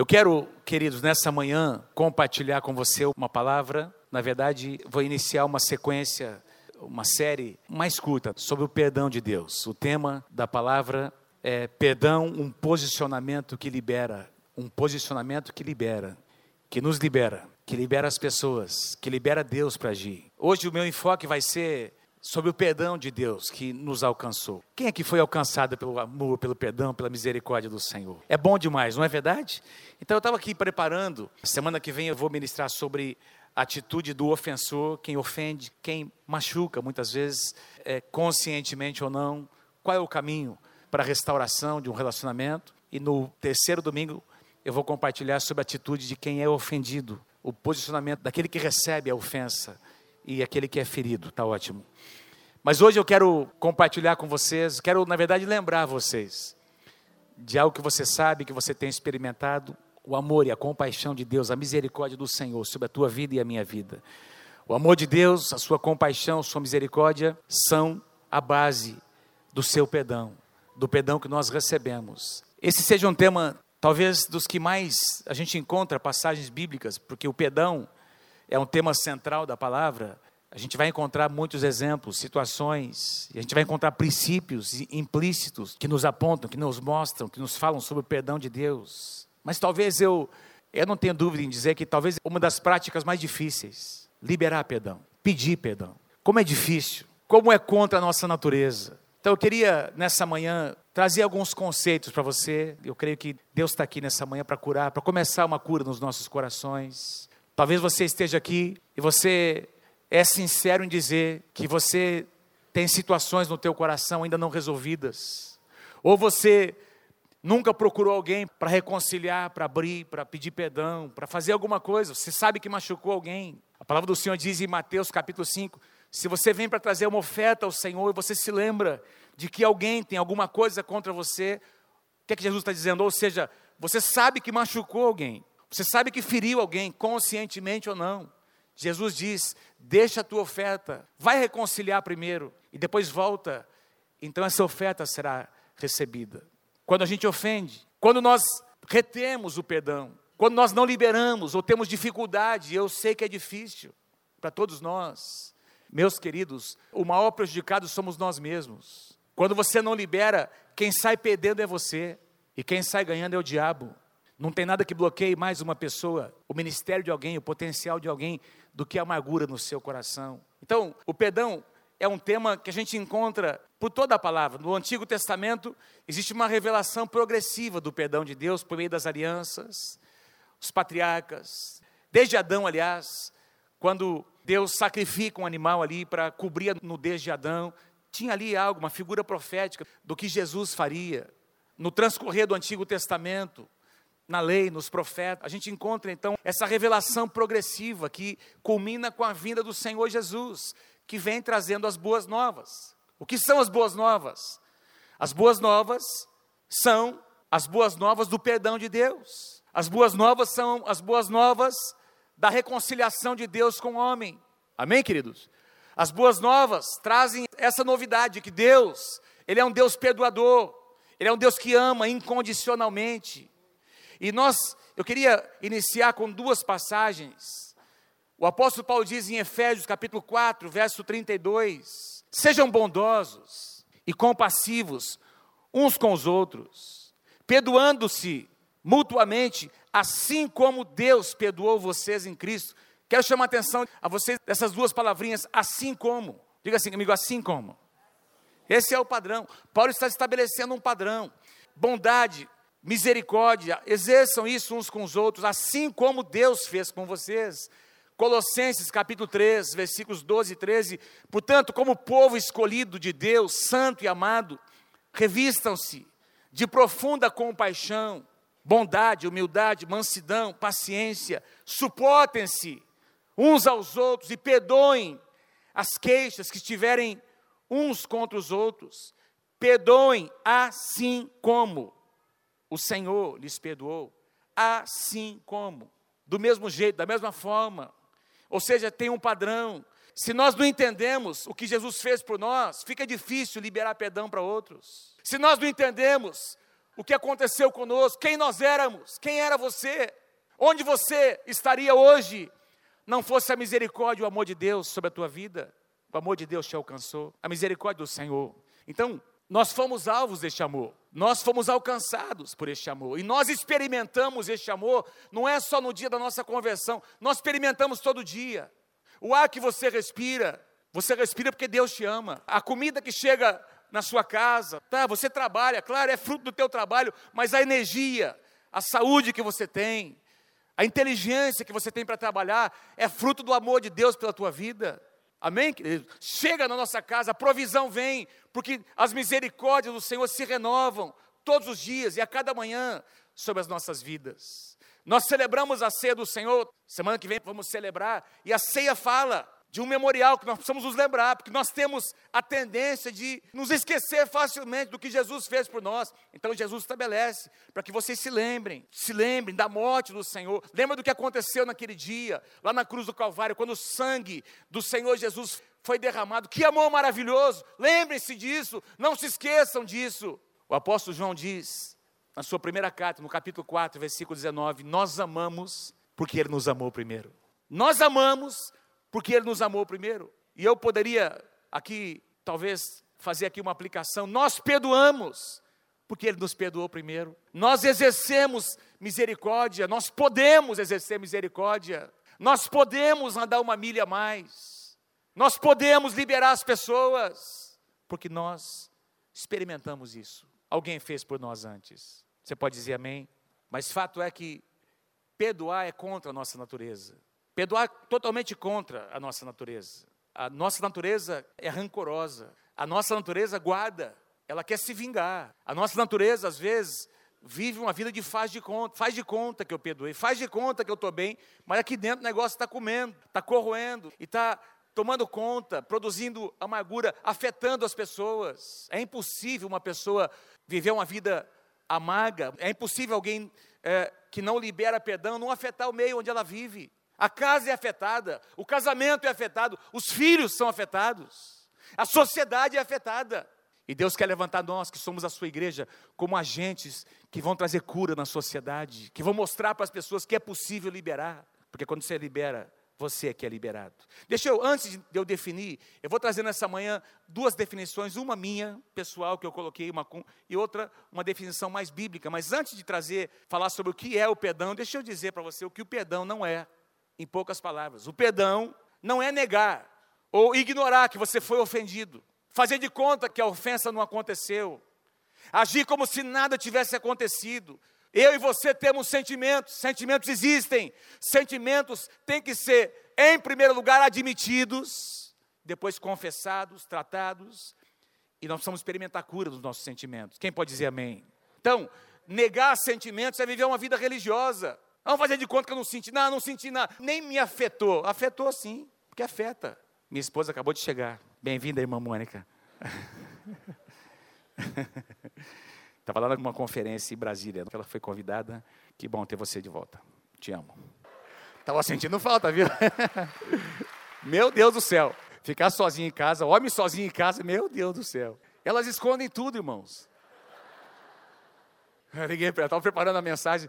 Eu quero, queridos, nessa manhã compartilhar com você uma palavra. Na verdade, vou iniciar uma sequência, uma série mais curta sobre o perdão de Deus. O tema da palavra é perdão, um posicionamento que libera, um posicionamento que libera, que nos libera, que libera as pessoas, que libera Deus para agir. Hoje o meu enfoque vai ser sobre o perdão de Deus que nos alcançou. Quem é que foi alcançado pelo amor, pelo perdão, pela misericórdia do Senhor? É bom demais, não é verdade? Então eu estava aqui preparando, semana que vem eu vou ministrar sobre a atitude do ofensor, quem ofende, quem machuca, muitas vezes, é, conscientemente ou não, qual é o caminho para a restauração de um relacionamento. E no terceiro domingo eu vou compartilhar sobre a atitude de quem é ofendido, o posicionamento daquele que recebe a ofensa e aquele que é ferido, tá ótimo. Mas hoje eu quero compartilhar com vocês, quero na verdade lembrar vocês de algo que você sabe, que você tem experimentado, o amor e a compaixão de Deus, a misericórdia do Senhor sobre a tua vida e a minha vida. O amor de Deus, a sua compaixão, a sua misericórdia são a base do seu perdão, do perdão que nós recebemos. Esse seja um tema, talvez, dos que mais a gente encontra passagens bíblicas, porque o perdão é um tema central da palavra, a gente vai encontrar muitos exemplos, situações, a gente vai encontrar princípios implícitos que nos apontam, que nos mostram, que nos falam sobre o perdão de Deus. Mas talvez eu, eu não tenho dúvida em dizer que talvez uma das práticas mais difíceis, liberar perdão, pedir perdão. Como é difícil, como é contra a nossa natureza. Então eu queria nessa manhã trazer alguns conceitos para você. Eu creio que Deus está aqui nessa manhã para curar, para começar uma cura nos nossos corações. Talvez você esteja aqui e você é sincero em dizer que você tem situações no teu coração ainda não resolvidas. Ou você nunca procurou alguém para reconciliar, para abrir, para pedir perdão, para fazer alguma coisa. Você sabe que machucou alguém. A palavra do Senhor diz em Mateus capítulo 5, se você vem para trazer uma oferta ao Senhor e você se lembra de que alguém tem alguma coisa contra você, o que é que Jesus está dizendo? Ou seja, você sabe que machucou alguém, você sabe que feriu alguém, conscientemente ou não. Jesus diz: deixa a tua oferta, vai reconciliar primeiro e depois volta. Então essa oferta será recebida. Quando a gente ofende, quando nós retemos o perdão, quando nós não liberamos ou temos dificuldade, eu sei que é difícil para todos nós. Meus queridos, o maior prejudicado somos nós mesmos. Quando você não libera, quem sai perdendo é você, e quem sai ganhando é o diabo. Não tem nada que bloqueie mais uma pessoa, o ministério de alguém, o potencial de alguém, do que a amargura no seu coração. Então, o perdão é um tema que a gente encontra por toda a palavra. No Antigo Testamento existe uma revelação progressiva do perdão de Deus por meio das alianças, os patriarcas, desde Adão, aliás, quando Deus sacrifica um animal ali para cobrir a nudez de Adão, tinha ali algo, uma figura profética do que Jesus faria. No transcorrer do Antigo Testamento, na lei, nos profetas, a gente encontra então essa revelação progressiva que culmina com a vinda do Senhor Jesus, que vem trazendo as boas novas. O que são as boas novas? As boas novas são as boas novas do perdão de Deus. As boas novas são as boas novas da reconciliação de Deus com o homem. Amém, queridos? As boas novas trazem essa novidade que Deus, ele é um Deus perdoador, ele é um Deus que ama incondicionalmente. E nós, eu queria iniciar com duas passagens. O apóstolo Paulo diz em Efésios capítulo 4, verso 32: Sejam bondosos e compassivos uns com os outros, perdoando-se mutuamente, assim como Deus perdoou vocês em Cristo. Quero chamar a atenção a vocês dessas duas palavrinhas, assim como. Diga assim comigo, assim como. Esse é o padrão. Paulo está estabelecendo um padrão. Bondade, misericórdia, exerçam isso uns com os outros, assim como Deus fez com vocês. Colossenses capítulo 3, versículos 12 e 13. Portanto, como povo escolhido de Deus, santo e amado, revistam-se de profunda compaixão, bondade, humildade, mansidão, paciência, suportem-se uns aos outros e perdoem as queixas que estiverem uns contra os outros. Perdoem assim como o Senhor lhes perdoou, assim como, do mesmo jeito, da mesma forma. Ou seja, tem um padrão. Se nós não entendemos o que Jesus fez por nós, fica difícil liberar perdão para outros. Se nós não entendemos o que aconteceu conosco, quem nós éramos, quem era você, onde você estaria hoje, não fosse a misericórdia e o amor de Deus sobre a tua vida. O amor de Deus te alcançou, a misericórdia do Senhor. Então, nós fomos alvos deste amor, nós fomos alcançados por este amor, e nós experimentamos este amor, não é só no dia da nossa conversão, nós experimentamos todo dia. O ar que você respira, você respira porque Deus te ama. A comida que chega na sua casa, tá? Você trabalha, claro, é fruto do teu trabalho, mas a energia, a saúde que você tem, a inteligência que você tem para trabalhar, é fruto do amor de Deus pela tua vida. Amém? Chega na nossa casa, a provisão vem, porque as misericórdias do Senhor se renovam todos os dias e a cada manhã sobre as nossas vidas. Nós celebramos a ceia do Senhor, semana que vem vamos celebrar, e a ceia fala de um memorial que nós precisamos nos lembrar, porque nós temos a tendência de nos esquecer facilmente do que Jesus fez por nós. Então Jesus estabelece para que vocês se lembrem, se lembrem da morte do Senhor. Lembra do que aconteceu naquele dia, lá na cruz do Calvário, quando o sangue do Senhor Jesus foi derramado. Que amor maravilhoso! Lembrem-se disso, não se esqueçam disso. O apóstolo João diz, na sua primeira carta, no capítulo 4, versículo 19: Nós amamos porque ele nos amou primeiro. Nós amamos porque Ele nos amou primeiro. E eu poderia aqui, talvez, fazer aqui uma aplicação. Nós perdoamos, porque Ele nos perdoou primeiro. Nós exercemos misericórdia, nós podemos exercer misericórdia, nós podemos andar uma milha a mais, nós podemos liberar as pessoas, porque nós experimentamos isso. Alguém fez por nós antes. Você pode dizer amém? Mas fato é que perdoar é contra a nossa natureza. Perdoar totalmente contra a nossa natureza. A nossa natureza é rancorosa. A nossa natureza guarda. Ela quer se vingar. A nossa natureza, às vezes, vive uma vida de faz de conta. Faz de conta que eu perdoei. Faz de conta que eu estou bem. Mas aqui dentro o negócio está comendo, está corroendo e está tomando conta, produzindo amargura, afetando as pessoas. É impossível uma pessoa viver uma vida amarga. É impossível alguém é, que não libera perdão não afetar o meio onde ela vive. A casa é afetada, o casamento é afetado, os filhos são afetados, a sociedade é afetada. E Deus quer levantar nós, que somos a sua igreja, como agentes que vão trazer cura na sociedade, que vão mostrar para as pessoas que é possível liberar, porque quando você libera, você é que é liberado. Deixa eu, antes de eu definir, eu vou trazer nessa manhã duas definições, uma minha, pessoal, que eu coloquei, uma e outra, uma definição mais bíblica. Mas antes de trazer, falar sobre o que é o perdão, deixa eu dizer para você o que o perdão não é. Em poucas palavras, o perdão não é negar ou ignorar que você foi ofendido, fazer de conta que a ofensa não aconteceu, agir como se nada tivesse acontecido. Eu e você temos sentimentos, sentimentos existem, sentimentos têm que ser, em primeiro lugar, admitidos, depois confessados, tratados, e nós precisamos experimentar a cura dos nossos sentimentos. Quem pode dizer amém? Então, negar sentimentos é viver uma vida religiosa. Vamos fazer de conta que eu não senti nada, não senti nada. Nem me afetou. Afetou sim, porque afeta. Minha esposa acabou de chegar. Bem-vinda, irmã Mônica. Estava lá numa conferência em Brasília. Ela foi convidada. Que bom ter você de volta. Te amo. Estava sentindo falta, viu? meu Deus do céu. Ficar sozinho em casa, homem sozinho em casa, meu Deus do céu. Elas escondem tudo, irmãos. Eu liguei para ela, estava preparando a mensagem.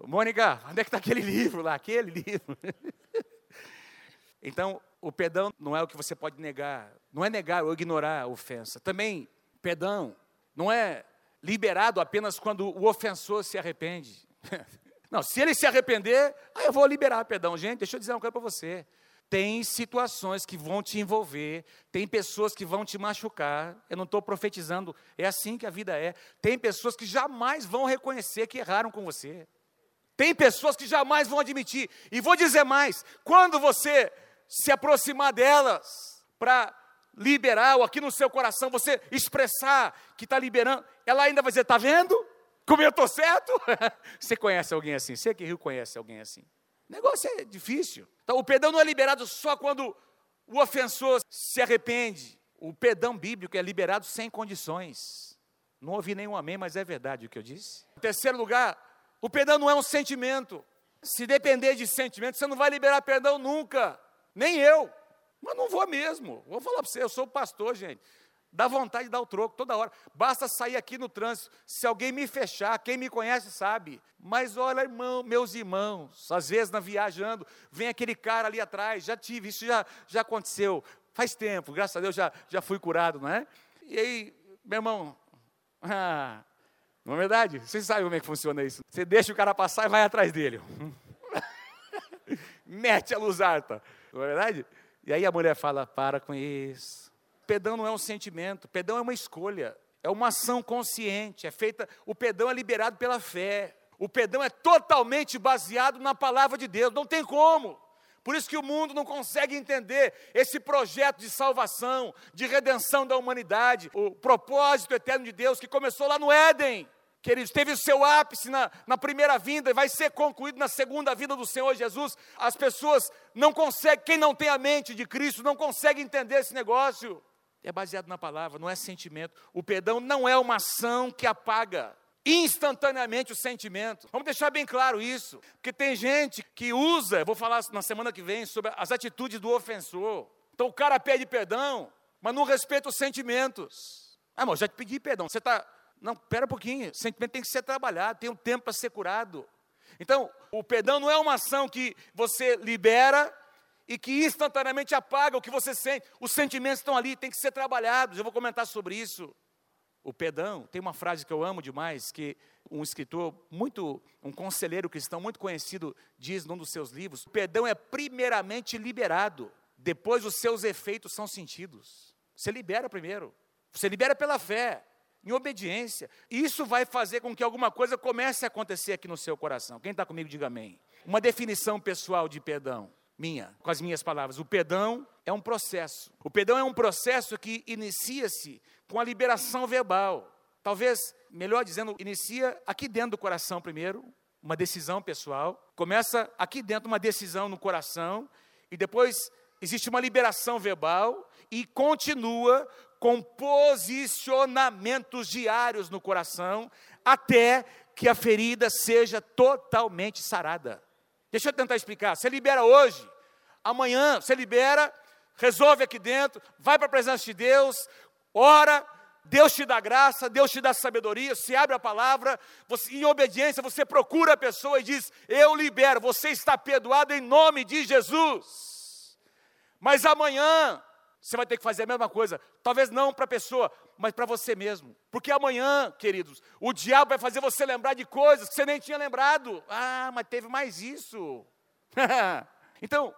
Mônica, onde é que está aquele livro lá? Aquele livro. então, o perdão não é o que você pode negar. Não é negar ou ignorar a ofensa. Também, perdão não é liberado apenas quando o ofensor se arrepende. Não, se ele se arrepender, aí eu vou liberar perdão. Gente, deixa eu dizer uma coisa para você. Tem situações que vão te envolver, tem pessoas que vão te machucar. Eu não estou profetizando, é assim que a vida é. Tem pessoas que jamais vão reconhecer que erraram com você. Tem pessoas que jamais vão admitir. E vou dizer mais: quando você se aproximar delas para liberar, ou aqui no seu coração, você expressar que está liberando, ela ainda vai dizer: está vendo? Como eu estou certo? você conhece alguém assim? Você que Rio conhece alguém assim? O negócio é difícil. Então, o perdão não é liberado só quando o ofensor se arrepende. O perdão bíblico é liberado sem condições. Não ouvi nenhum amém, mas é verdade o que eu disse. Em terceiro lugar, o perdão não é um sentimento. Se depender de sentimento, você não vai liberar perdão nunca. Nem eu. Mas não vou mesmo. Vou falar para você, eu sou pastor, gente. Dá vontade de dar o troco toda hora. Basta sair aqui no trânsito. Se alguém me fechar, quem me conhece sabe. Mas olha, irmão, meus irmãos, às vezes na viajando, vem aquele cara ali atrás. Já tive, isso já, já aconteceu. Faz tempo, graças a Deus já, já fui curado, não é? E aí, meu irmão, ah, não é verdade? Vocês sabem como é que funciona isso. Você deixa o cara passar e vai atrás dele. Mete a luz alta, não é verdade? E aí a mulher fala: para com isso Perdão não é um sentimento, perdão é uma escolha, é uma ação consciente, é feita, o perdão é liberado pela fé. O perdão é totalmente baseado na palavra de Deus, não tem como. Por isso que o mundo não consegue entender esse projeto de salvação, de redenção da humanidade, o propósito eterno de Deus que começou lá no Éden. Queridos, teve o seu ápice na, na primeira vinda e vai ser concluído na segunda vinda do Senhor Jesus. As pessoas não conseguem, quem não tem a mente de Cristo, não consegue entender esse negócio é baseado na palavra, não é sentimento. O perdão não é uma ação que apaga instantaneamente o sentimento. Vamos deixar bem claro isso, porque tem gente que usa, vou falar na semana que vem sobre as atitudes do ofensor. Então o cara pede perdão, mas não respeita os sentimentos. Ah, irmão, já te pedi perdão. Você está. Não, pera um pouquinho. O sentimento tem que ser trabalhado, tem um tempo para ser curado. Então, o perdão não é uma ação que você libera e que instantaneamente apaga o que você sente. Os sentimentos estão ali, tem que ser trabalhados. Eu vou comentar sobre isso. O perdão, tem uma frase que eu amo demais, que um escritor muito, um conselheiro cristão muito conhecido diz num dos seus livros: o perdão é primeiramente liberado, depois os seus efeitos são sentidos. Você libera primeiro. Você libera pela fé, em obediência. Isso vai fazer com que alguma coisa comece a acontecer aqui no seu coração. Quem está comigo, diga amém. Uma definição pessoal de perdão minha, com as minhas palavras. O perdão é um processo. O perdão é um processo que inicia-se com a liberação verbal. Talvez, melhor dizendo, inicia aqui dentro do coração primeiro, uma decisão pessoal. Começa aqui dentro uma decisão no coração e depois existe uma liberação verbal e continua com posicionamentos diários no coração até que a ferida seja totalmente sarada. Deixa eu tentar explicar. Você libera hoje, amanhã você libera, resolve aqui dentro, vai para a presença de Deus, ora, Deus te dá graça, Deus te dá sabedoria, se abre a palavra, você, em obediência você procura a pessoa e diz: Eu libero, você está perdoado em nome de Jesus. Mas amanhã você vai ter que fazer a mesma coisa, talvez não para a pessoa, mas para você mesmo. Porque amanhã, queridos, o diabo vai fazer você lembrar de coisas que você nem tinha lembrado. Ah, mas teve mais isso. então,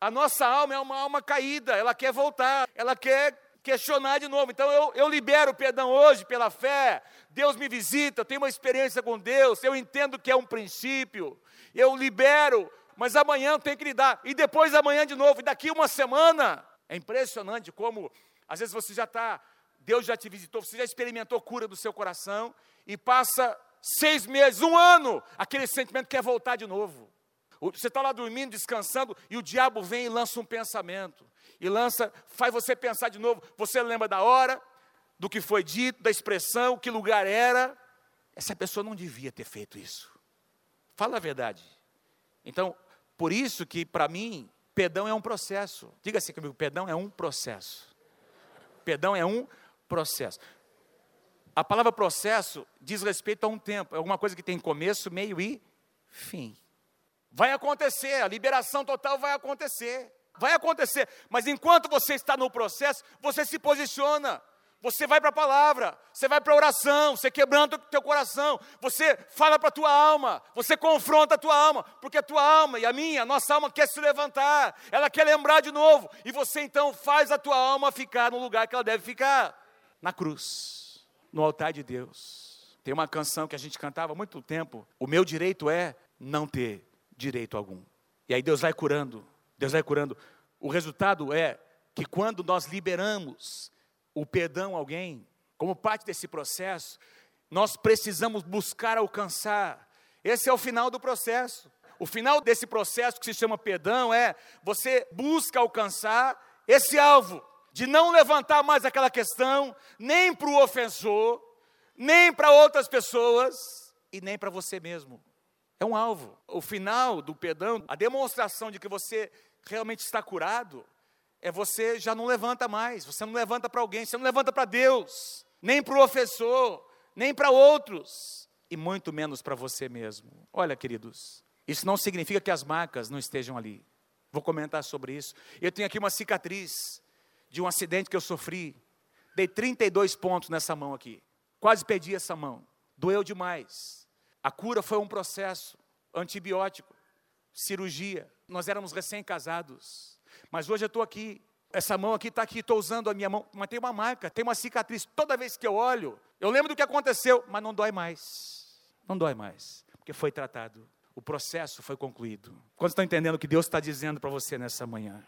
a nossa alma é uma alma caída, ela quer voltar, ela quer questionar de novo. Então eu, eu libero o perdão hoje pela fé. Deus me visita, eu tenho uma experiência com Deus, eu entendo que é um princípio. Eu libero, mas amanhã eu tenho que lidar. E depois amanhã de novo, e daqui uma semana é impressionante como, às vezes, você já está, Deus já te visitou, você já experimentou cura do seu coração, e passa seis meses, um ano, aquele sentimento quer voltar de novo. Você está lá dormindo, descansando, e o diabo vem e lança um pensamento. E lança, faz você pensar de novo. Você lembra da hora, do que foi dito, da expressão, que lugar era. Essa pessoa não devia ter feito isso. Fala a verdade. Então, por isso que para mim, Perdão é um processo. Diga assim comigo: perdão é um processo. Perdão é um processo. A palavra processo diz respeito a um tempo, é alguma coisa que tem começo, meio e fim. Vai acontecer, a liberação total vai acontecer. Vai acontecer, mas enquanto você está no processo, você se posiciona. Você vai para a palavra, você vai para a oração, você quebranta o teu coração, você fala para a tua alma, você confronta a tua alma, porque a tua alma e a minha, a nossa alma quer se levantar, ela quer lembrar de novo, e você então faz a tua alma ficar no lugar que ela deve ficar, na cruz, no altar de Deus. Tem uma canção que a gente cantava há muito tempo, o meu direito é não ter direito algum. E aí Deus vai curando, Deus vai curando. O resultado é que quando nós liberamos o perdão a alguém, como parte desse processo, nós precisamos buscar alcançar. Esse é o final do processo. O final desse processo que se chama perdão é você busca alcançar esse alvo de não levantar mais aquela questão nem para o ofensor, nem para outras pessoas e nem para você mesmo. É um alvo. O final do perdão, a demonstração de que você realmente está curado, é você já não levanta mais, você não levanta para alguém, você não levanta para Deus, nem para o ofensor, nem para outros, e muito menos para você mesmo. Olha, queridos, isso não significa que as marcas não estejam ali. Vou comentar sobre isso. Eu tenho aqui uma cicatriz de um acidente que eu sofri. Dei 32 pontos nessa mão aqui. Quase perdi essa mão. Doeu demais. A cura foi um processo antibiótico, cirurgia. Nós éramos recém-casados. Mas hoje eu estou aqui, essa mão aqui está aqui, estou usando a minha mão, mas tem uma marca, tem uma cicatriz. Toda vez que eu olho, eu lembro do que aconteceu, mas não dói mais. Não dói mais, porque foi tratado. O processo foi concluído. Quando estão entendendo o que Deus está dizendo para você nessa manhã?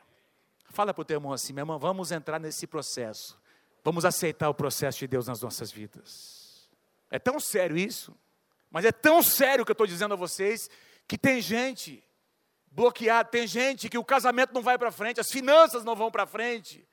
Fala para o teu irmão assim, meu irmão, vamos entrar nesse processo. Vamos aceitar o processo de Deus nas nossas vidas. É tão sério isso, mas é tão sério que eu estou dizendo a vocês, que tem gente bloqueado. Tem gente que o casamento não vai para frente, as finanças não vão para frente.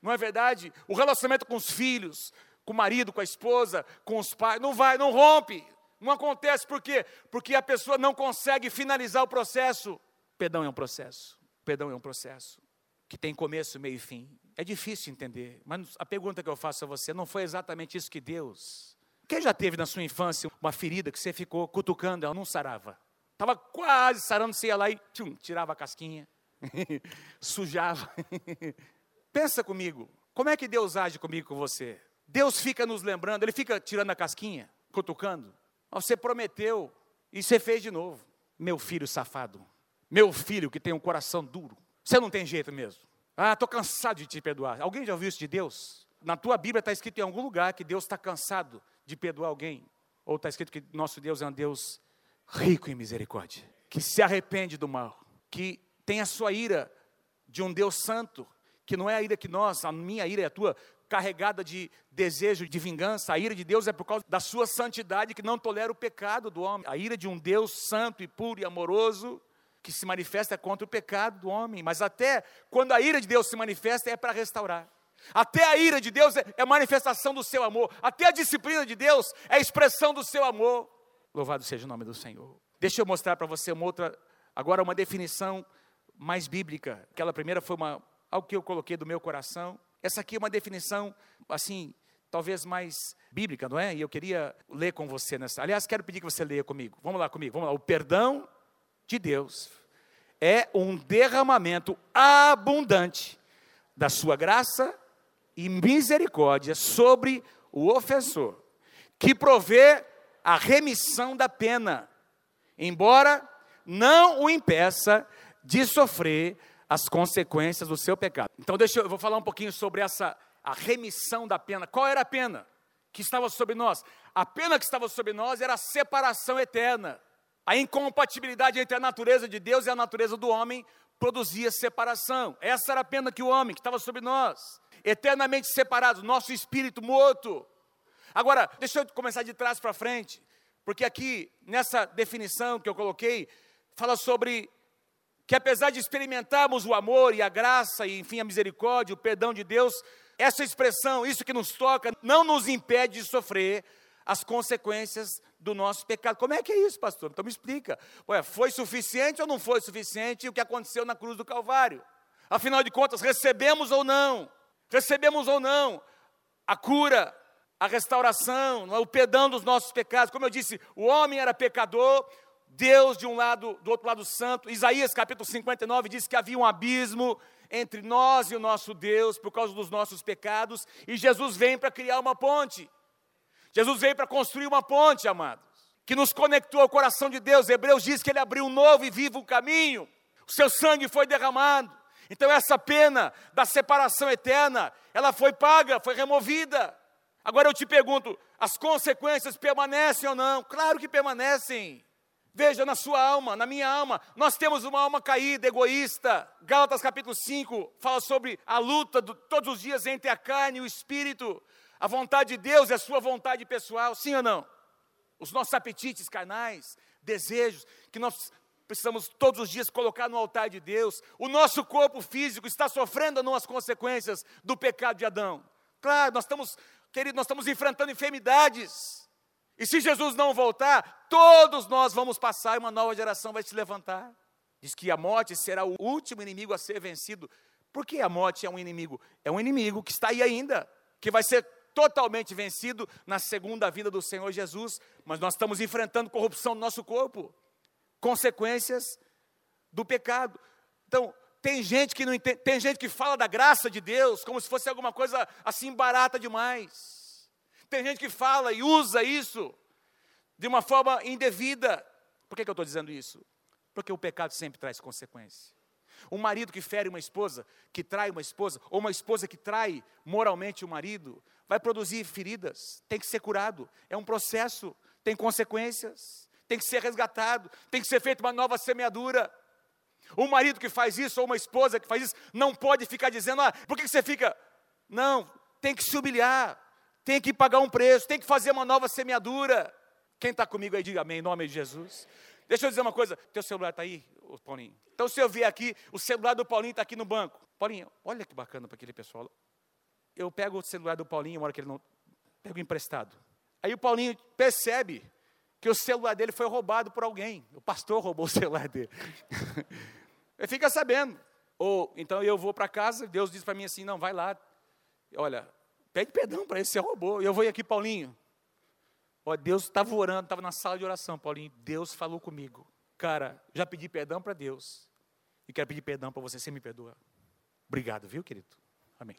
Não é verdade? O relacionamento com os filhos, com o marido, com a esposa, com os pais, não vai, não rompe. Não acontece por quê? Porque a pessoa não consegue finalizar o processo. Perdão é um processo. Perdão é um processo que tem começo, meio e fim. É difícil entender, mas a pergunta que eu faço a você, não foi exatamente isso que Deus. Quem já teve na sua infância uma ferida que você ficou cutucando, ela não sarava? Estava quase sarando, você ia lá e tchum, tirava a casquinha, sujava. Pensa comigo, como é que Deus age comigo com você? Deus fica nos lembrando, Ele fica tirando a casquinha, cutucando. Você prometeu e você fez de novo. Meu filho safado, meu filho que tem um coração duro, você não tem jeito mesmo. Ah, estou cansado de te perdoar. Alguém já ouviu isso de Deus? Na tua Bíblia está escrito em algum lugar que Deus está cansado de perdoar alguém. Ou está escrito que nosso Deus é um Deus rico em misericórdia, que se arrepende do mal, que tem a sua ira de um Deus santo, que não é a ira que nós, a minha ira é a tua, carregada de desejo de vingança. A ira de Deus é por causa da sua santidade que não tolera o pecado do homem. A ira de um Deus santo e puro e amoroso que se manifesta contra o pecado do homem. Mas até quando a ira de Deus se manifesta é para restaurar. Até a ira de Deus é, é manifestação do seu amor. Até a disciplina de Deus é expressão do seu amor. Louvado seja o nome do Senhor. Deixa eu mostrar para você uma outra, agora uma definição mais bíblica. Aquela primeira foi uma, algo que eu coloquei do meu coração. Essa aqui é uma definição, assim, talvez mais bíblica, não é? E eu queria ler com você nessa. Aliás, quero pedir que você leia comigo. Vamos lá comigo, vamos lá. O perdão de Deus é um derramamento abundante da sua graça e misericórdia sobre o ofensor, que provê a remissão da pena, embora não o impeça de sofrer as consequências do seu pecado. Então, deixa eu, eu vou falar um pouquinho sobre essa a remissão da pena. Qual era a pena que estava sobre nós? A pena que estava sobre nós era a separação eterna. A incompatibilidade entre a natureza de Deus e a natureza do homem produzia separação. Essa era a pena que o homem que estava sobre nós, eternamente separado, nosso espírito morto, Agora, deixa eu começar de trás para frente, porque aqui, nessa definição que eu coloquei, fala sobre que apesar de experimentarmos o amor e a graça, e enfim, a misericórdia, o perdão de Deus, essa expressão, isso que nos toca, não nos impede de sofrer as consequências do nosso pecado. Como é que é isso, pastor? Então me explica. Ué, foi suficiente ou não foi suficiente o que aconteceu na cruz do Calvário? Afinal de contas, recebemos ou não? Recebemos ou não a cura, a restauração, o perdão dos nossos pecados. Como eu disse, o homem era pecador, Deus de um lado, do outro lado santo. Isaías capítulo 59 diz que havia um abismo entre nós e o nosso Deus por causa dos nossos pecados, e Jesus vem para criar uma ponte. Jesus veio para construir uma ponte, amados, que nos conectou ao coração de Deus. Hebreus diz que ele abriu um novo e vivo caminho. O seu sangue foi derramado. Então essa pena da separação eterna, ela foi paga, foi removida. Agora eu te pergunto: as consequências permanecem ou não? Claro que permanecem. Veja na sua alma, na minha alma, nós temos uma alma caída, egoísta. Gálatas capítulo 5 fala sobre a luta de todos os dias entre a carne e o espírito. A vontade de Deus e a sua vontade pessoal, sim ou não? Os nossos apetites carnais, desejos, que nós precisamos todos os dias colocar no altar de Deus. O nosso corpo físico está sofrendo as consequências do pecado de Adão. Claro, nós estamos Querido, nós estamos enfrentando enfermidades. E se Jesus não voltar, todos nós vamos passar e uma nova geração vai se levantar. Diz que a morte será o último inimigo a ser vencido Por que a morte é um inimigo? É um inimigo que está aí ainda, que vai ser totalmente vencido na segunda vida do Senhor Jesus, mas nós estamos enfrentando corrupção no nosso corpo, consequências do pecado. Então, tem gente que não entende, tem gente que fala da graça de Deus como se fosse alguma coisa assim barata demais. Tem gente que fala e usa isso de uma forma indevida. Por que, que eu estou dizendo isso? Porque o pecado sempre traz consequência. Um marido que fere uma esposa, que trai uma esposa, ou uma esposa que trai moralmente o marido, vai produzir feridas, tem que ser curado. É um processo, tem consequências, tem que ser resgatado, tem que ser feita uma nova semeadura. Um marido que faz isso, ou uma esposa que faz isso, não pode ficar dizendo, ah, por que você fica? Não, tem que se humilhar, tem que pagar um preço, tem que fazer uma nova semeadura. Quem está comigo aí, diga amém, em nome de Jesus. Deixa eu dizer uma coisa, teu celular está aí, Paulinho? Então, se eu vier aqui, o celular do Paulinho está aqui no banco. Paulinho, olha que bacana para aquele pessoal. Eu pego o celular do Paulinho, uma hora que ele não. Pego emprestado. Aí o Paulinho percebe que o celular dele foi roubado por alguém. O pastor roubou o celular dele. ele fica sabendo. Ou então eu vou para casa, Deus diz para mim assim: não, vai lá. Olha, pede perdão para você roubou. E eu vou aqui, Paulinho. Ó, Deus estava orando, estava na sala de oração, Paulinho. Deus falou comigo. Cara, já pedi perdão para Deus. E quero pedir perdão para você, você me perdoa. Obrigado, viu, querido? Amém.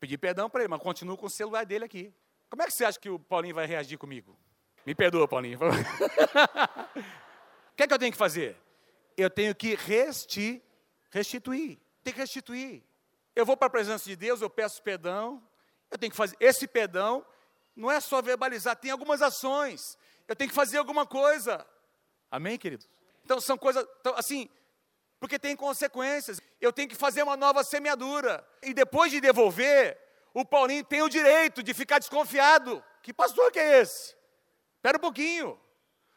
Pedi perdão para ele, mas continuo com o celular dele aqui. Como é que você acha que o Paulinho vai reagir comigo? Me perdoa, Paulinho. o que é que eu tenho que fazer? Eu tenho que resti, restituir. Tem que restituir. Eu vou para a presença de Deus, eu peço perdão. Eu tenho que fazer. Esse perdão não é só verbalizar, tem algumas ações. Eu tenho que fazer alguma coisa. Amém, queridos? Então são coisas, então, assim, porque tem consequências. Eu tenho que fazer uma nova semeadura. E depois de devolver, o Paulinho tem o direito de ficar desconfiado. Que pastor que é esse? Espera um pouquinho.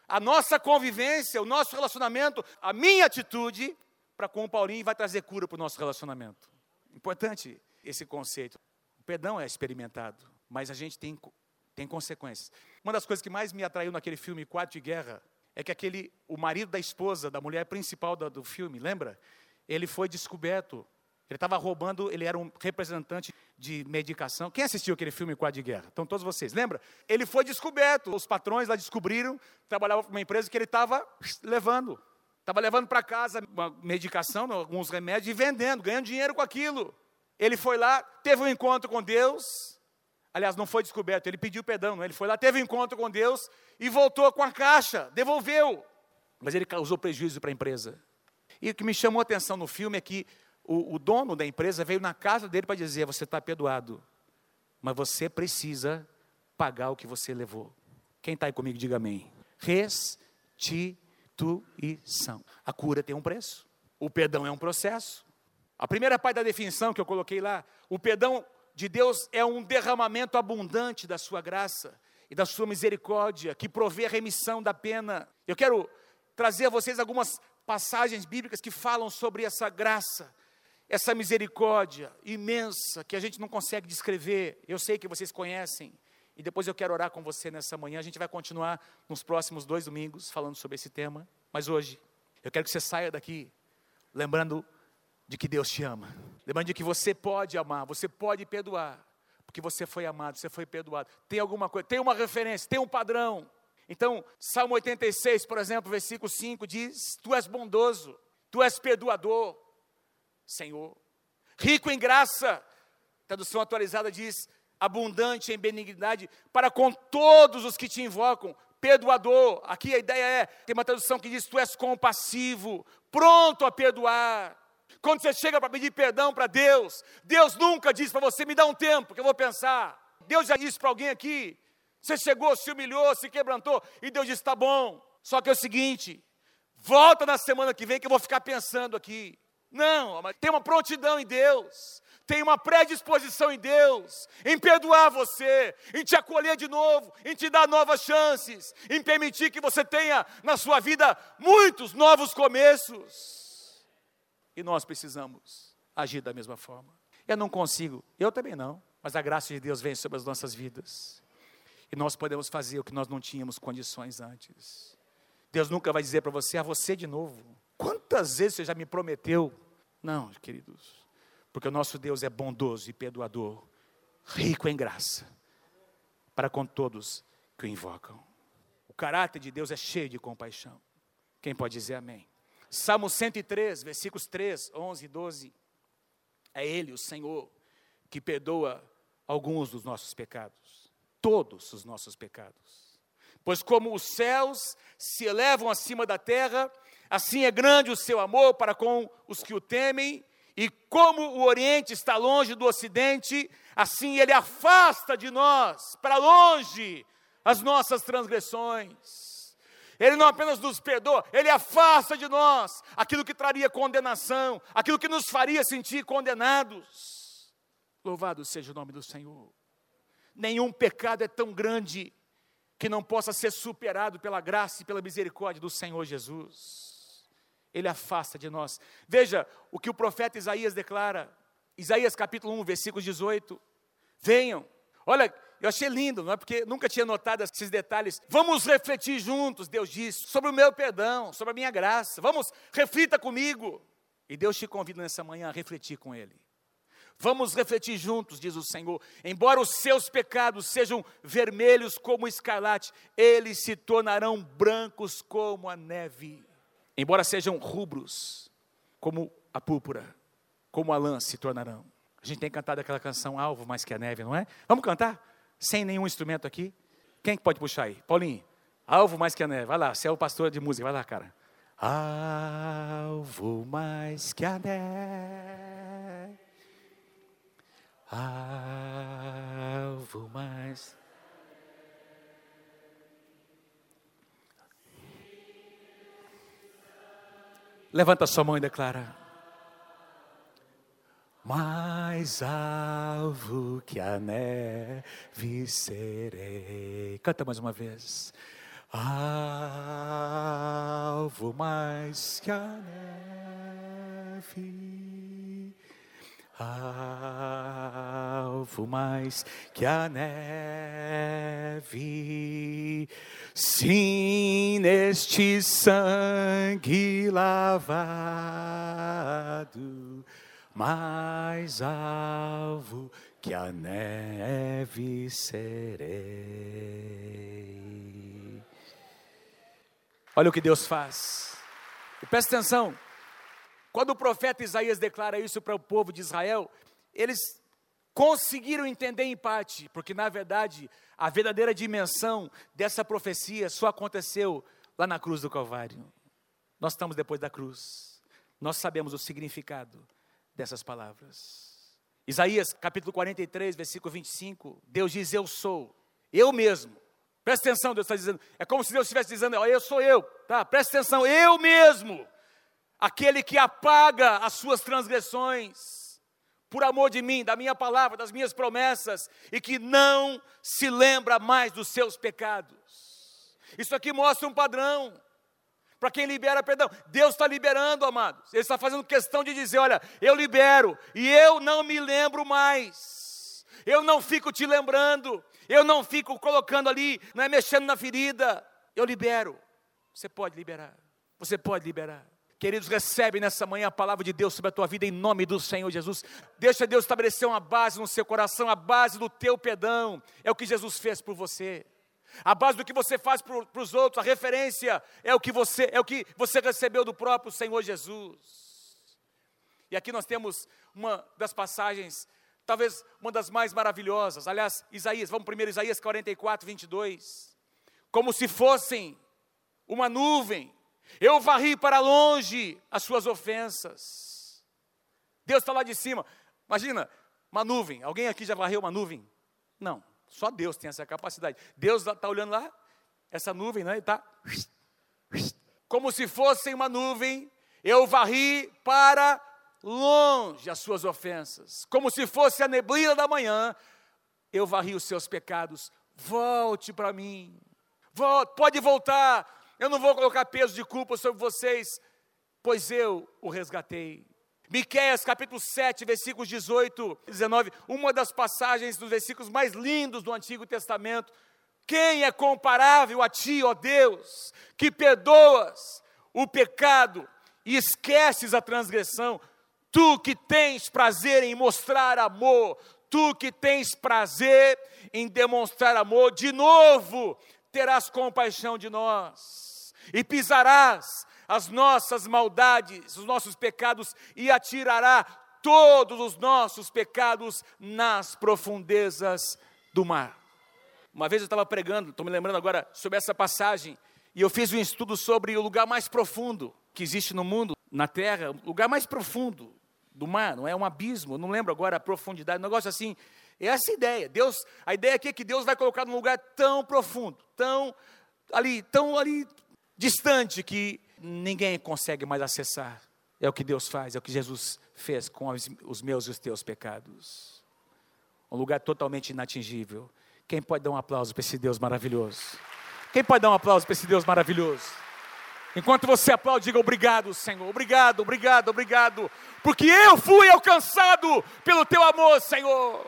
A nossa convivência, o nosso relacionamento, a minha atitude para com o Paulinho vai trazer cura para o nosso relacionamento. Importante esse conceito. O perdão é experimentado, mas a gente tem, tem consequências. Uma das coisas que mais me atraiu naquele filme Quatro de Guerra é que aquele, o marido da esposa, da mulher principal do, do filme, lembra? Ele foi descoberto. Ele estava roubando, ele era um representante de medicação. Quem assistiu aquele filme Quadro de Guerra? Então, todos vocês, lembra? Ele foi descoberto. Os patrões lá descobriram, trabalhava para uma empresa que ele estava levando. Estava levando para casa uma medicação, alguns remédios e vendendo, ganhando dinheiro com aquilo. Ele foi lá, teve um encontro com Deus, Aliás, não foi descoberto, ele pediu perdão, não? ele foi lá, teve um encontro com Deus e voltou com a caixa, devolveu. Mas ele causou prejuízo para a empresa. E o que me chamou a atenção no filme é que o, o dono da empresa veio na casa dele para dizer: Você está perdoado, mas você precisa pagar o que você levou. Quem está aí comigo, diga amém. Restituição. A cura tem um preço, o perdão é um processo. A primeira parte da definição que eu coloquei lá, o perdão de Deus é um derramamento abundante da sua graça e da sua misericórdia, que provê a remissão da pena. Eu quero trazer a vocês algumas passagens bíblicas que falam sobre essa graça, essa misericórdia imensa que a gente não consegue descrever. Eu sei que vocês conhecem. E depois eu quero orar com você nessa manhã. A gente vai continuar nos próximos dois domingos falando sobre esse tema. Mas hoje, eu quero que você saia daqui lembrando de que Deus te ama. Lembrando de que você pode amar, você pode perdoar, porque você foi amado, você foi perdoado. Tem alguma coisa, tem uma referência, tem um padrão. Então, Salmo 86, por exemplo, versículo 5 diz: Tu és bondoso, tu és perdoador, Senhor. Rico em graça, tradução atualizada diz: abundante em benignidade para com todos os que te invocam, perdoador. Aqui a ideia é, tem uma tradução que diz: Tu és compassivo, pronto a perdoar quando você chega para pedir perdão para Deus, Deus nunca diz para você, me dá um tempo que eu vou pensar. Deus já disse para alguém aqui, você chegou, se humilhou, se quebrantou, e Deus disse: está bom. Só que é o seguinte, volta na semana que vem que eu vou ficar pensando aqui. Não, tem uma prontidão em Deus, tem uma predisposição em Deus, em perdoar você, em te acolher de novo, em te dar novas chances, em permitir que você tenha na sua vida muitos novos começos. E nós precisamos agir da mesma forma. Eu não consigo, eu também não, mas a graça de Deus vem sobre as nossas vidas. E nós podemos fazer o que nós não tínhamos condições antes. Deus nunca vai dizer para você, a ah, você de novo. Quantas vezes você já me prometeu? Não, queridos. Porque o nosso Deus é bondoso e perdoador, rico em graça, para com todos que o invocam. O caráter de Deus é cheio de compaixão. Quem pode dizer amém? Salmo 103, versículos 3, 11 e 12. É Ele, o Senhor, que perdoa alguns dos nossos pecados, todos os nossos pecados. Pois como os céus se elevam acima da terra, assim é grande o seu amor para com os que o temem, e como o Oriente está longe do Ocidente, assim ele afasta de nós, para longe, as nossas transgressões. Ele não apenas nos perdoa, ele afasta de nós aquilo que traria condenação, aquilo que nos faria sentir condenados. Louvado seja o nome do Senhor. Nenhum pecado é tão grande que não possa ser superado pela graça e pela misericórdia do Senhor Jesus. Ele afasta de nós. Veja o que o profeta Isaías declara, Isaías capítulo 1, versículo 18. Venham. Olha, eu achei lindo, não é porque nunca tinha notado esses detalhes. Vamos refletir juntos, Deus diz, sobre o meu perdão, sobre a minha graça. Vamos, reflita comigo. E Deus te convida nessa manhã a refletir com Ele. Vamos refletir juntos, diz o Senhor. Embora os seus pecados sejam vermelhos como escarlate, eles se tornarão brancos como a neve. Embora sejam rubros como a púrpura, como a lã se tornarão. A gente tem cantado aquela canção Alvo mais que a neve, não é? Vamos cantar? Sem nenhum instrumento aqui? Quem pode puxar aí? Paulinho. Alvo mais que a neve. Vai lá, você é o pastor de música, vai lá, cara. Alvo mais que a neve alvo mais. Levanta sua mão e declara. Mais alvo que a neve serei. Canta mais uma vez. Alvo mais que a neve alvo mais que a neve. Sim, neste sangue lavado, mais alvo que a neve serei. Olha o que Deus faz. E presta atenção. Quando o profeta Isaías declara isso para o povo de Israel, eles conseguiram entender em parte, porque na verdade a verdadeira dimensão dessa profecia só aconteceu lá na cruz do Calvário. Nós estamos depois da cruz, nós sabemos o significado dessas palavras. Isaías capítulo 43, versículo 25, Deus diz: Eu sou, eu mesmo. Presta atenção, Deus está dizendo, é como se Deus estivesse dizendo, eu sou eu, tá? Presta atenção, eu mesmo aquele que apaga as suas transgressões, por amor de mim, da minha palavra, das minhas promessas, e que não se lembra mais dos seus pecados. Isso aqui mostra um padrão. Para quem libera perdão, Deus está liberando, amados. Ele está fazendo questão de dizer: olha, eu libero e eu não me lembro mais. Eu não fico te lembrando, eu não fico colocando ali, não é mexendo na ferida. Eu libero. Você pode liberar. Você pode liberar. Queridos, recebe nessa manhã a palavra de Deus sobre a tua vida em nome do Senhor Jesus. Deixa Deus estabelecer uma base no seu coração, a base do teu perdão. É o que Jesus fez por você. A base do que você faz para os outros, a referência é o que você é o que você recebeu do próprio Senhor Jesus. E aqui nós temos uma das passagens, talvez uma das mais maravilhosas. Aliás, Isaías, vamos primeiro Isaías 44, 22. Como se fossem uma nuvem eu varri para longe as suas ofensas. Deus está lá de cima. Imagina, uma nuvem. Alguém aqui já varreu uma nuvem? Não, só Deus tem essa capacidade. Deus está olhando lá, essa nuvem, né? Está como se fosse uma nuvem. Eu varri para longe as suas ofensas, como se fosse a neblina da manhã. Eu varri os seus pecados. Volte para mim. Volte, pode voltar eu não vou colocar peso de culpa sobre vocês, pois eu o resgatei. Miqueias capítulo 7, versículos 18 e 19, uma das passagens dos versículos mais lindos do Antigo Testamento. Quem é comparável a ti, ó Deus, que perdoas o pecado e esqueces a transgressão? Tu que tens prazer em mostrar amor, tu que tens prazer em demonstrar amor, de novo terás compaixão de nós e pisarás as nossas maldades, os nossos pecados e atirará todos os nossos pecados nas profundezas do mar. Uma vez eu estava pregando, estou me lembrando agora sobre essa passagem, e eu fiz um estudo sobre o lugar mais profundo que existe no mundo, na terra, o lugar mais profundo do mar, não é um abismo, não lembro agora a profundidade, um negócio assim. É essa ideia. Deus, a ideia aqui é que Deus vai colocar num lugar tão profundo, tão ali, tão ali distante que ninguém consegue mais acessar. É o que Deus faz, é o que Jesus fez com os meus e os teus pecados. Um lugar totalmente inatingível. Quem pode dar um aplauso para esse Deus maravilhoso? Quem pode dar um aplauso para esse Deus maravilhoso? Enquanto você aplaude, diga obrigado, Senhor. Obrigado, obrigado, obrigado. Porque eu fui alcançado pelo teu amor, Senhor.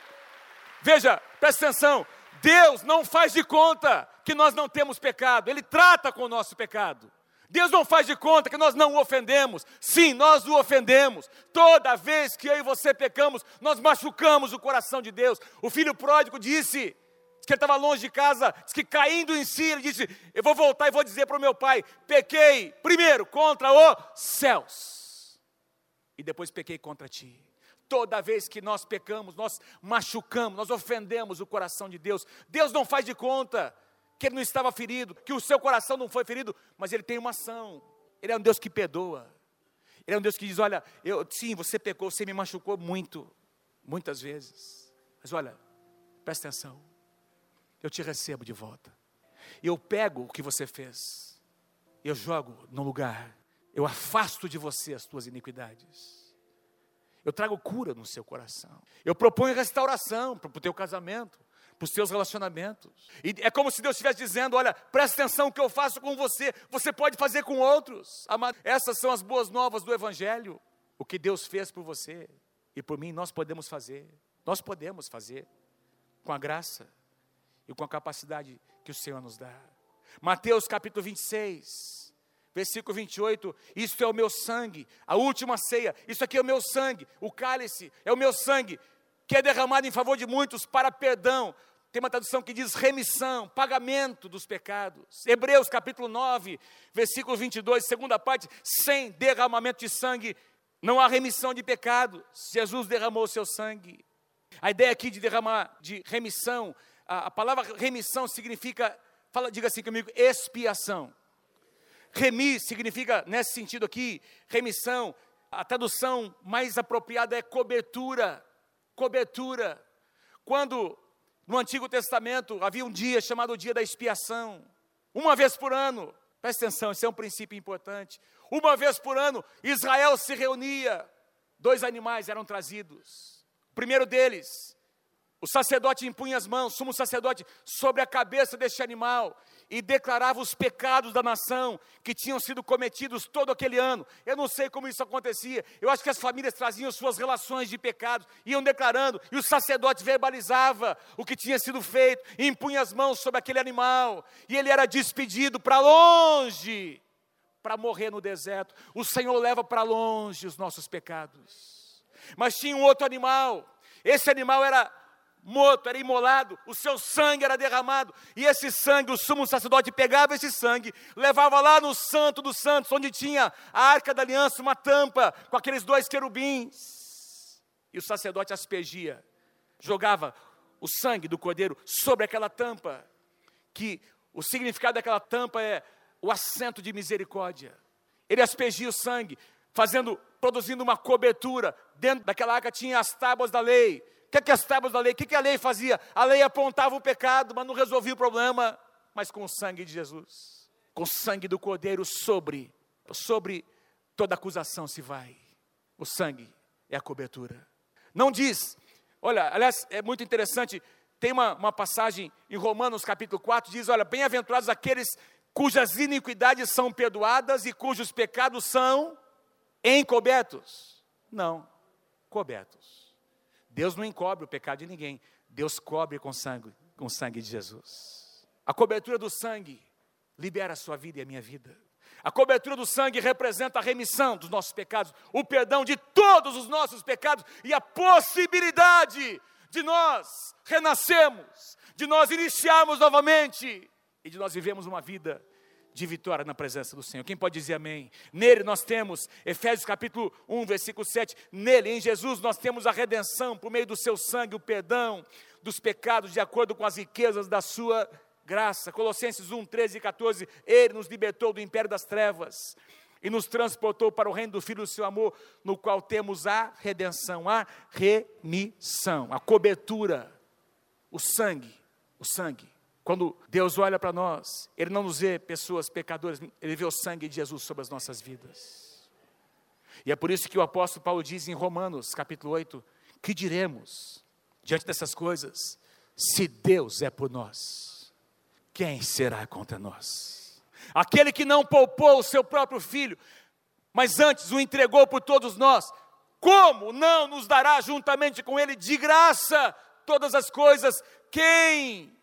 Veja, presta atenção. Deus não faz de conta que nós não temos pecado. Ele trata com o nosso pecado. Deus não faz de conta que nós não o ofendemos. Sim, nós o ofendemos. Toda vez que eu e você pecamos, nós machucamos o coração de Deus. O filho pródigo disse: que ele estava longe de casa, disse que caindo em si, ele disse: Eu vou voltar e vou dizer para o meu pai: pequei primeiro contra os céus, e depois pequei contra ti. Toda vez que nós pecamos, nós machucamos, nós ofendemos o coração de Deus. Deus não faz de conta que ele não estava ferido, que o seu coração não foi ferido, mas ele tem uma ação. Ele é um Deus que perdoa. Ele é um Deus que diz: Olha, eu, sim, você pecou, você me machucou muito, muitas vezes. Mas olha, presta atenção eu te recebo de volta. Eu pego o que você fez, eu jogo no lugar, eu afasto de você as tuas iniquidades. Eu trago cura no seu coração. Eu proponho restauração para o teu casamento, para os teus relacionamentos. E é como se Deus estivesse dizendo: olha, presta atenção o que eu faço com você, você pode fazer com outros. Essas são as boas novas do Evangelho. O que Deus fez por você e por mim, nós podemos fazer. Nós podemos fazer com a graça e com a capacidade que o Senhor nos dá. Mateus capítulo 26, versículo 28, isto é o meu sangue, a última ceia, isso aqui é o meu sangue, o cálice é o meu sangue, que é derramado em favor de muitos para perdão. Tem uma tradução que diz remissão, pagamento dos pecados. Hebreus capítulo 9, versículo 22, segunda parte, sem derramamento de sangue, não há remissão de pecados. Jesus derramou o seu sangue. A ideia aqui de derramar, de remissão, a, a palavra remissão significa, fala, diga assim comigo, expiação. Remir significa, nesse sentido aqui, remissão. A tradução mais apropriada é cobertura. Cobertura. Quando no Antigo Testamento havia um dia chamado o dia da expiação, uma vez por ano, presta atenção, esse é um princípio importante. Uma vez por ano, Israel se reunia, dois animais eram trazidos. O primeiro deles o sacerdote impunha as mãos, sumo sacerdote, sobre a cabeça deste animal e declarava os pecados da nação que tinham sido cometidos todo aquele ano. Eu não sei como isso acontecia. Eu acho que as famílias traziam suas relações de pecados, iam declarando, e o sacerdote verbalizava o que tinha sido feito, e impunha as mãos sobre aquele animal, e ele era despedido para longe, para morrer no deserto. O Senhor leva para longe os nossos pecados. Mas tinha um outro animal. Esse animal era morto, era imolado, o seu sangue era derramado, e esse sangue, o sumo sacerdote pegava esse sangue, levava lá no Santo dos Santos, onde tinha a arca da aliança, uma tampa com aqueles dois querubins, e o sacerdote aspergia, jogava o sangue do cordeiro sobre aquela tampa, que o significado daquela tampa é o assento de misericórdia. Ele aspergia o sangue, fazendo, produzindo uma cobertura. Dentro daquela arca tinha as tábuas da lei, que, é que as tábuas da lei, o que, que a lei fazia? A lei apontava o pecado, mas não resolvia o problema. Mas com o sangue de Jesus, com o sangue do Cordeiro sobre, sobre toda acusação se vai. O sangue é a cobertura. Não diz, olha, aliás, é muito interessante, tem uma, uma passagem em Romanos capítulo 4, diz, olha, bem-aventurados aqueles cujas iniquidades são perdoadas e cujos pecados são encobertos. Não, cobertos. Deus não encobre o pecado de ninguém. Deus cobre com sangue, com sangue de Jesus. A cobertura do sangue libera a sua vida e a minha vida. A cobertura do sangue representa a remissão dos nossos pecados, o perdão de todos os nossos pecados e a possibilidade de nós renascermos, de nós iniciarmos novamente e de nós vivemos uma vida de vitória na presença do Senhor. Quem pode dizer amém? Nele nós temos, Efésios capítulo 1, versículo 7, nele, em Jesus, nós temos a redenção por meio do seu sangue, o perdão dos pecados de acordo com as riquezas da sua graça. Colossenses 1, 13 e 14, ele nos libertou do império das trevas e nos transportou para o reino do Filho do seu amor, no qual temos a redenção, a remissão, a cobertura, o sangue, o sangue. Quando Deus olha para nós, Ele não nos vê pessoas pecadoras, Ele vê o sangue de Jesus sobre as nossas vidas. E é por isso que o apóstolo Paulo diz em Romanos, capítulo 8, que diremos diante dessas coisas, se Deus é por nós, quem será contra nós? Aquele que não poupou o seu próprio filho, mas antes o entregou por todos nós, como não nos dará juntamente com ele de graça todas as coisas? Quem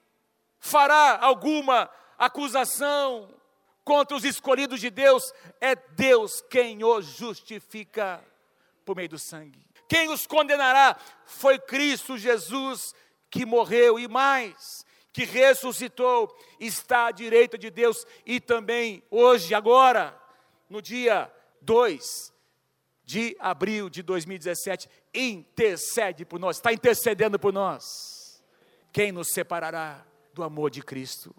fará alguma acusação contra os escolhidos de Deus, é Deus quem os justifica por meio do sangue. Quem os condenará foi Cristo Jesus que morreu e mais, que ressuscitou, está à direita de Deus e também hoje, agora, no dia 2 de abril de 2017, intercede por nós, está intercedendo por nós. Quem nos separará do amor de Cristo.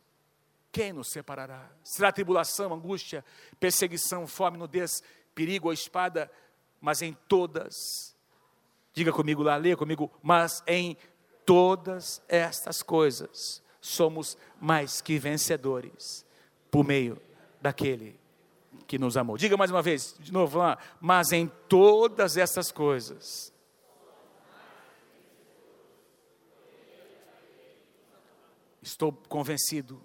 Quem nos separará? Será tribulação, angústia, perseguição, fome, nudez, perigo ou espada? Mas em todas, diga comigo lá, leia comigo, mas em todas estas coisas somos mais que vencedores por meio daquele que nos amou. Diga mais uma vez, de novo lá, mas em todas estas coisas Estou convencido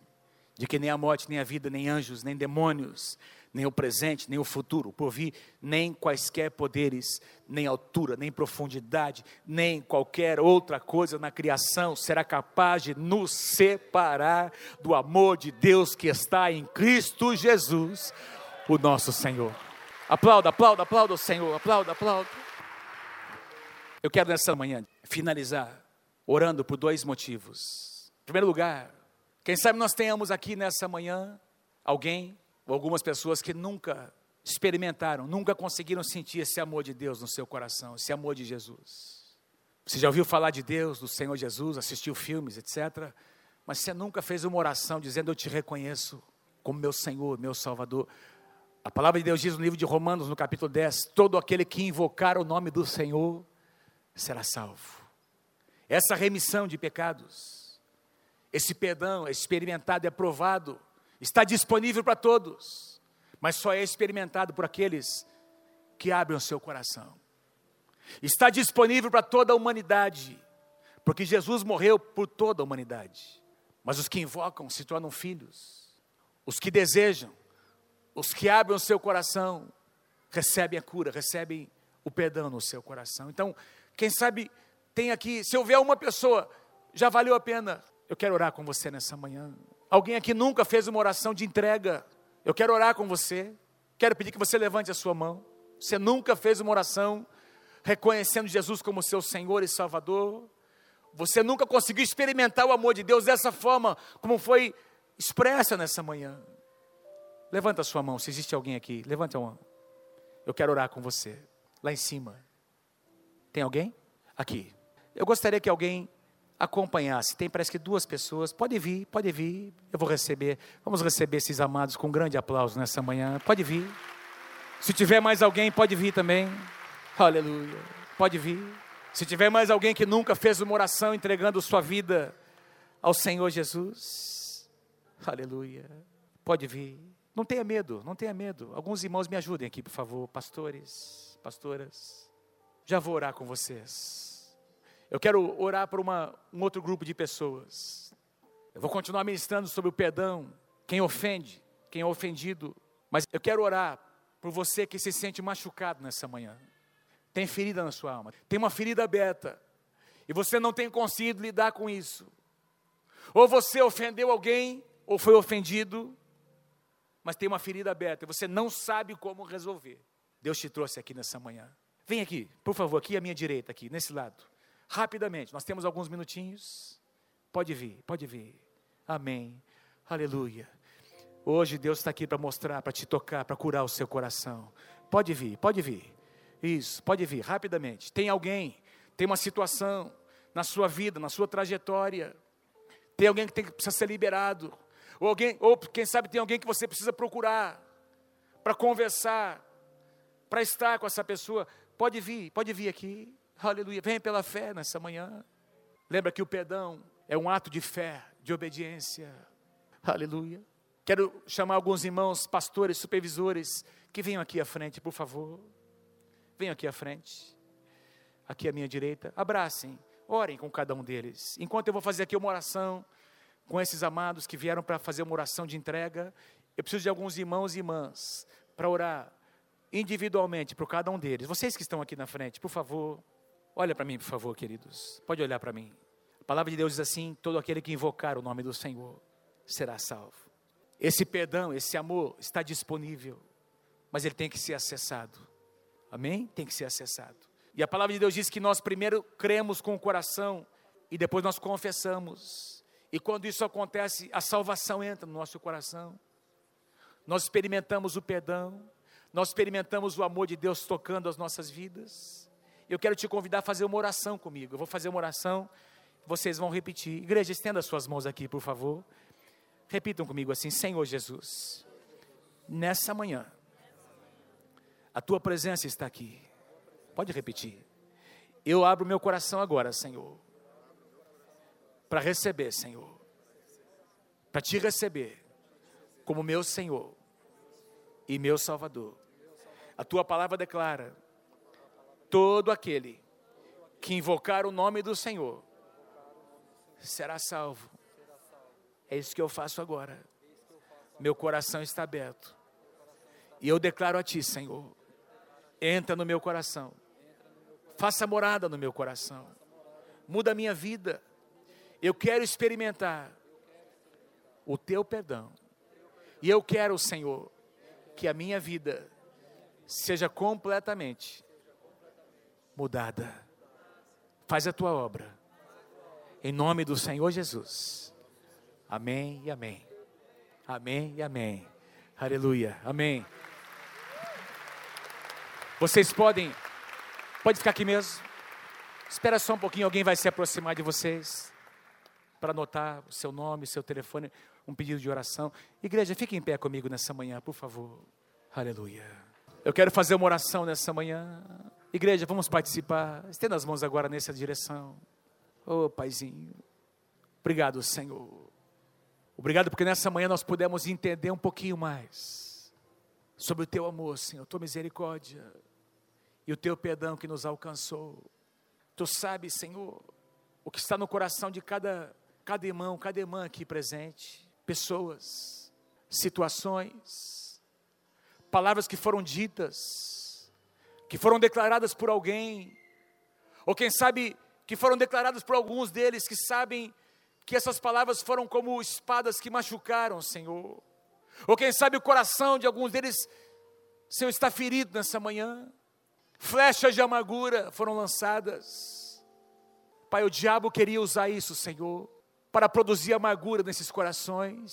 de que nem a morte, nem a vida, nem anjos, nem demônios, nem o presente, nem o futuro, por vir, nem quaisquer poderes, nem altura, nem profundidade, nem qualquer outra coisa na criação será capaz de nos separar do amor de Deus que está em Cristo Jesus, o nosso Senhor. Aplauda, aplauda, aplauda o Senhor, aplauda, aplauda. Eu quero nessa manhã finalizar orando por dois motivos. Primeiro lugar, quem sabe nós tenhamos aqui nessa manhã alguém ou algumas pessoas que nunca experimentaram, nunca conseguiram sentir esse amor de Deus no seu coração, esse amor de Jesus. Você já ouviu falar de Deus, do Senhor Jesus, assistiu filmes, etc. Mas você nunca fez uma oração dizendo: Eu te reconheço como meu Senhor, meu Salvador. A palavra de Deus diz no livro de Romanos, no capítulo 10: Todo aquele que invocar o nome do Senhor será salvo. Essa remissão de pecados esse perdão é experimentado, é provado, está disponível para todos, mas só é experimentado por aqueles que abrem o seu coração. Está disponível para toda a humanidade, porque Jesus morreu por toda a humanidade. Mas os que invocam se tornam filhos, os que desejam, os que abrem o seu coração, recebem a cura, recebem o perdão no seu coração. Então, quem sabe tem aqui, se houver uma pessoa, já valeu a pena eu quero orar com você nessa manhã. Alguém aqui nunca fez uma oração de entrega. Eu quero orar com você. Quero pedir que você levante a sua mão. Você nunca fez uma oração reconhecendo Jesus como seu Senhor e Salvador. Você nunca conseguiu experimentar o amor de Deus dessa forma, como foi expressa nessa manhã. Levanta a sua mão, se existe alguém aqui. Levanta a mão. Eu quero orar com você. Lá em cima. Tem alguém? Aqui. Eu gostaria que alguém acompanhasse. Tem parece que duas pessoas. Pode vir, pode vir. Eu vou receber. Vamos receber esses amados com um grande aplauso nessa manhã. Pode vir. Se tiver mais alguém, pode vir também. Aleluia. Pode vir. Se tiver mais alguém que nunca fez uma oração entregando sua vida ao Senhor Jesus. Aleluia. Pode vir. Não tenha medo, não tenha medo. Alguns irmãos me ajudem aqui, por favor, pastores, pastoras. Já vou orar com vocês. Eu quero orar por uma, um outro grupo de pessoas. Eu vou continuar ministrando sobre o perdão, quem ofende, quem é ofendido. Mas eu quero orar por você que se sente machucado nessa manhã. Tem ferida na sua alma, tem uma ferida aberta. E você não tem conseguido lidar com isso. Ou você ofendeu alguém, ou foi ofendido, mas tem uma ferida aberta e você não sabe como resolver. Deus te trouxe aqui nessa manhã. Vem aqui, por favor, aqui à minha direita, aqui, nesse lado. Rapidamente, nós temos alguns minutinhos. Pode vir, pode vir. Amém. Aleluia. Hoje Deus está aqui para mostrar, para te tocar, para curar o seu coração. Pode vir, pode vir. Isso, pode vir, rapidamente. Tem alguém, tem uma situação na sua vida, na sua trajetória. Tem alguém que, tem, que precisa ser liberado. Ou alguém, ou quem sabe tem alguém que você precisa procurar para conversar, para estar com essa pessoa. Pode vir, pode vir aqui. Aleluia. Vem pela fé nessa manhã. Lembra que o perdão é um ato de fé, de obediência. Aleluia. Quero chamar alguns irmãos, pastores, supervisores, que venham aqui à frente, por favor. Venham aqui à frente. Aqui à minha direita. Abracem, orem com cada um deles. Enquanto eu vou fazer aqui uma oração com esses amados que vieram para fazer uma oração de entrega, eu preciso de alguns irmãos e irmãs para orar individualmente por cada um deles. Vocês que estão aqui na frente, por favor, olha para mim, por favor, queridos. Pode olhar para mim. A palavra de Deus diz assim: todo aquele que invocar o nome do Senhor será salvo. Esse perdão, esse amor está disponível, mas ele tem que ser acessado. Amém? Tem que ser acessado. E a palavra de Deus diz que nós primeiro cremos com o coração e depois nós confessamos. E quando isso acontece, a salvação entra no nosso coração. Nós experimentamos o perdão, nós experimentamos o amor de Deus tocando as nossas vidas. Eu quero te convidar a fazer uma oração comigo. Eu vou fazer uma oração, vocês vão repetir. Igreja, estenda as suas mãos aqui, por favor. Repitam comigo assim: Senhor Jesus, nessa manhã, a tua presença está aqui. Pode repetir. Eu abro meu coração agora, Senhor, para receber, Senhor, para te receber como meu Senhor e meu Salvador. A tua palavra declara: todo aquele que invocar o nome do Senhor será salvo. É isso que eu faço agora. Meu coração está aberto. E eu declaro a Ti, Senhor, entra no meu coração. Faça morada no meu coração. Muda a minha vida. Eu quero experimentar o Teu perdão. E eu quero, Senhor, que a minha vida seja completamente mudada. Faz a tua obra. Em nome do Senhor Jesus. Amém e amém. Amém e amém. Aleluia. Amém. Vocês podem, pode ficar aqui mesmo. Espera só um pouquinho, alguém vai se aproximar de vocês para anotar o seu nome, o seu telefone, um pedido de oração. Igreja, fique em pé comigo nessa manhã, por favor. Aleluia. Eu quero fazer uma oração nessa manhã. Igreja, vamos participar. Estenda as mãos agora nessa direção. Oh, Paizinho. Obrigado, Senhor. Obrigado porque nessa manhã nós pudemos entender um pouquinho mais sobre o teu amor, Senhor, tua misericórdia e o teu perdão que nos alcançou. Tu sabes, Senhor, o que está no coração de cada, cada irmão, cada irmã aqui presente, pessoas, situações, palavras que foram ditas, que foram declaradas por alguém, ou quem sabe que foram declaradas por alguns deles que sabem que essas palavras foram como espadas que machucaram, Senhor. Ou quem sabe o coração de alguns deles, Senhor, está ferido nessa manhã. Flechas de amargura foram lançadas. Pai, o diabo queria usar isso, Senhor, para produzir amargura nesses corações.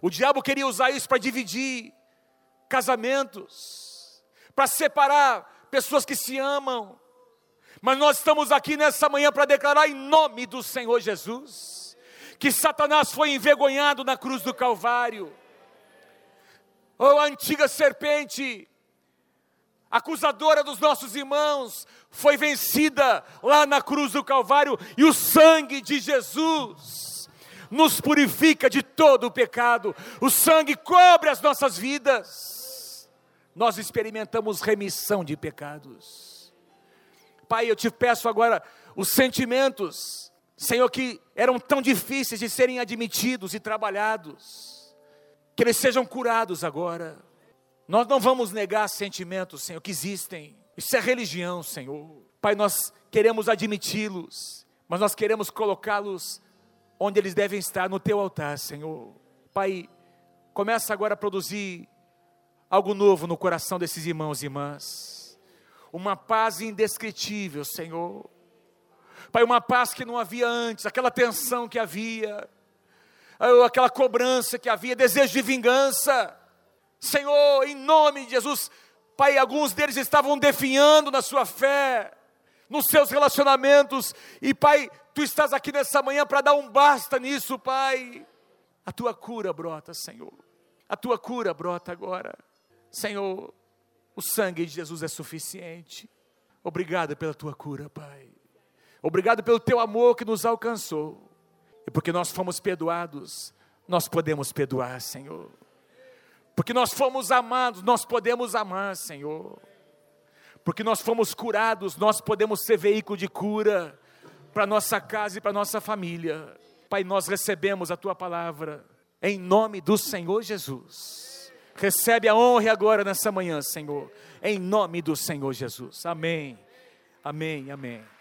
O diabo queria usar isso para dividir casamentos, para separar pessoas que se amam, mas nós estamos aqui nessa manhã para declarar em nome do Senhor Jesus que Satanás foi envergonhado na cruz do Calvário. Oh, a antiga serpente, acusadora dos nossos irmãos, foi vencida lá na cruz do Calvário e o sangue de Jesus nos purifica de todo o pecado. O sangue cobre as nossas vidas. Nós experimentamos remissão de pecados. Pai, eu te peço agora os sentimentos, Senhor, que eram tão difíceis de serem admitidos e trabalhados, que eles sejam curados agora. Nós não vamos negar sentimentos, Senhor, que existem. Isso é religião, Senhor. Pai, nós queremos admiti-los, mas nós queremos colocá-los onde eles devem estar, no teu altar, Senhor. Pai, começa agora a produzir algo novo no coração desses irmãos e irmãs. Uma paz indescritível, Senhor. Pai, uma paz que não havia antes, aquela tensão que havia, aquela cobrança que havia, desejo de vingança. Senhor, em nome de Jesus, Pai, alguns deles estavam definhando na sua fé, nos seus relacionamentos, e Pai, Tu estás aqui nessa manhã para dar um basta nisso, Pai. A Tua cura brota, Senhor, a Tua cura brota agora. Senhor, o sangue de Jesus é suficiente. Obrigado pela Tua cura, Pai. Obrigado pelo Teu amor que nos alcançou. E porque nós fomos perdoados, nós podemos perdoar, Senhor. Porque nós fomos amados, nós podemos amar, Senhor. Porque nós fomos curados, nós podemos ser veículo de cura para nossa casa e para nossa família. Pai, nós recebemos a tua palavra em nome do Senhor Jesus. Recebe a honra agora nessa manhã, Senhor, em nome do Senhor Jesus. Amém. Amém. Amém.